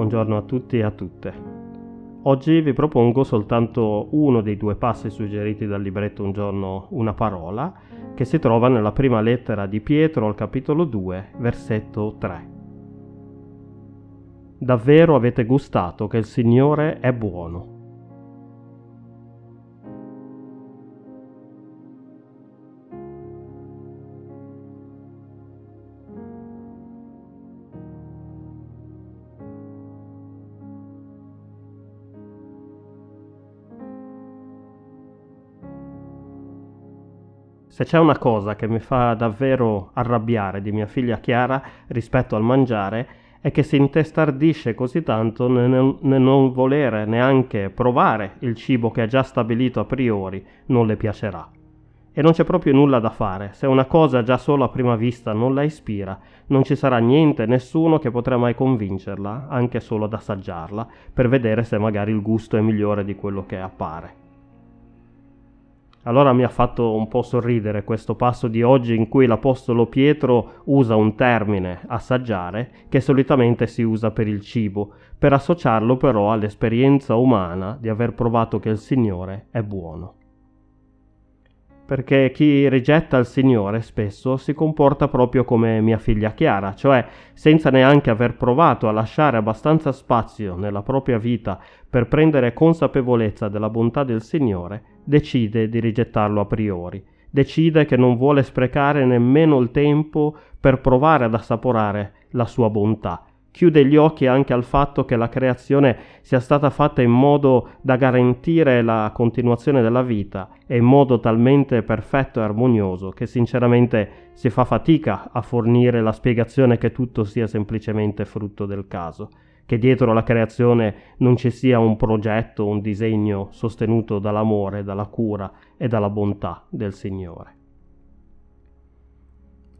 buongiorno a tutti e a tutte. Oggi vi propongo soltanto uno dei due passi suggeriti dal libretto Un giorno una parola, che si trova nella prima lettera di Pietro al capitolo 2, versetto 3. Davvero avete gustato che il Signore è buono. Se c'è una cosa che mi fa davvero arrabbiare di mia figlia Chiara rispetto al mangiare, è che si intestardisce così tanto nel, non volere neanche provare il cibo che è già stabilito a priori non le piacerà. E non c'è proprio nulla da fare, se una cosa già solo a prima vista non la ispira, non ci sarà niente, nessuno che potrà mai convincerla, anche solo ad assaggiarla, per vedere se magari il gusto è migliore di quello che appare. Allora mi ha fatto un po' sorridere questo passo di oggi in cui l'Apostolo Pietro usa un termine, assaggiare, che solitamente si usa per il cibo, per associarlo però all'esperienza umana di aver provato che il Signore è buono perché chi rigetta il Signore spesso si comporta proprio come mia figlia Chiara, cioè senza neanche aver provato a lasciare abbastanza spazio nella propria vita per prendere consapevolezza della bontà del Signore, decide di rigettarlo a priori, decide che non vuole sprecare nemmeno il tempo per provare ad assaporare la sua bontà chiude gli occhi anche al fatto che la creazione sia stata fatta in modo da garantire la continuazione della vita e in modo talmente perfetto e armonioso che sinceramente si fa fatica a fornire la spiegazione che tutto sia semplicemente frutto del caso, che dietro la creazione non ci sia un progetto, un disegno sostenuto dall'amore, dalla cura e dalla bontà del Signore.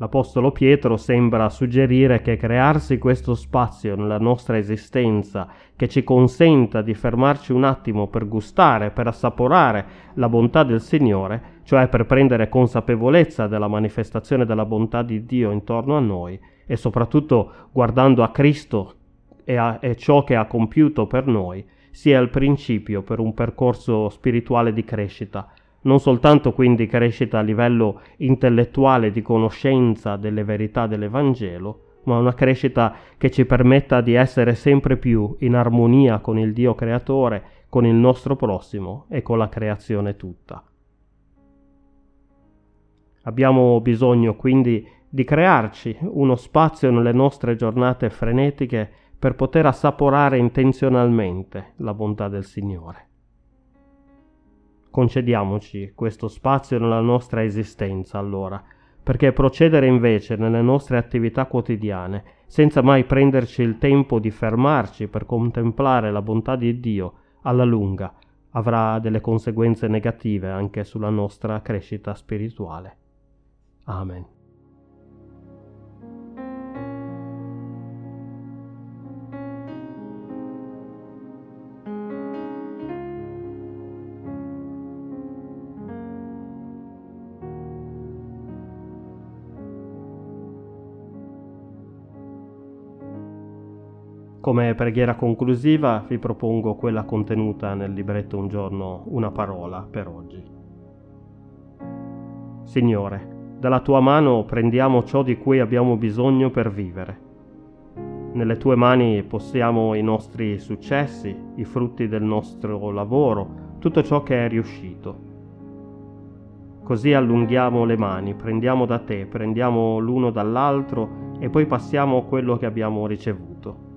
L'Apostolo Pietro sembra suggerire che crearsi questo spazio nella nostra esistenza che ci consenta di fermarci un attimo per gustare, per assaporare la bontà del Signore, cioè per prendere consapevolezza della manifestazione della bontà di Dio intorno a noi e soprattutto guardando a Cristo e, a, e ciò che ha compiuto per noi, sia il principio per un percorso spirituale di crescita non soltanto quindi crescita a livello intellettuale di conoscenza delle verità dell'Evangelo, ma una crescita che ci permetta di essere sempre più in armonia con il Dio creatore, con il nostro prossimo e con la creazione tutta. Abbiamo bisogno quindi di crearci uno spazio nelle nostre giornate frenetiche per poter assaporare intenzionalmente la bontà del Signore. Concediamoci questo spazio nella nostra esistenza, allora, perché procedere invece nelle nostre attività quotidiane, senza mai prenderci il tempo di fermarci per contemplare la bontà di Dio, alla lunga avrà delle conseguenze negative anche sulla nostra crescita spirituale. Amen. Come preghiera conclusiva vi propongo quella contenuta nel libretto Un giorno, una parola per oggi. Signore, dalla tua mano prendiamo ciò di cui abbiamo bisogno per vivere. Nelle tue mani possiamo i nostri successi, i frutti del nostro lavoro, tutto ciò che è riuscito. Così allunghiamo le mani, prendiamo da te, prendiamo l'uno dall'altro e poi passiamo quello che abbiamo ricevuto.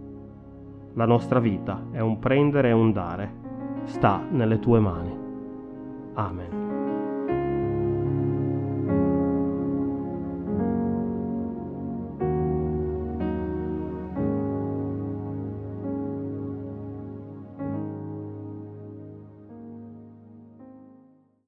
La nostra vita è un prendere e un dare. Sta nelle tue mani. Amen.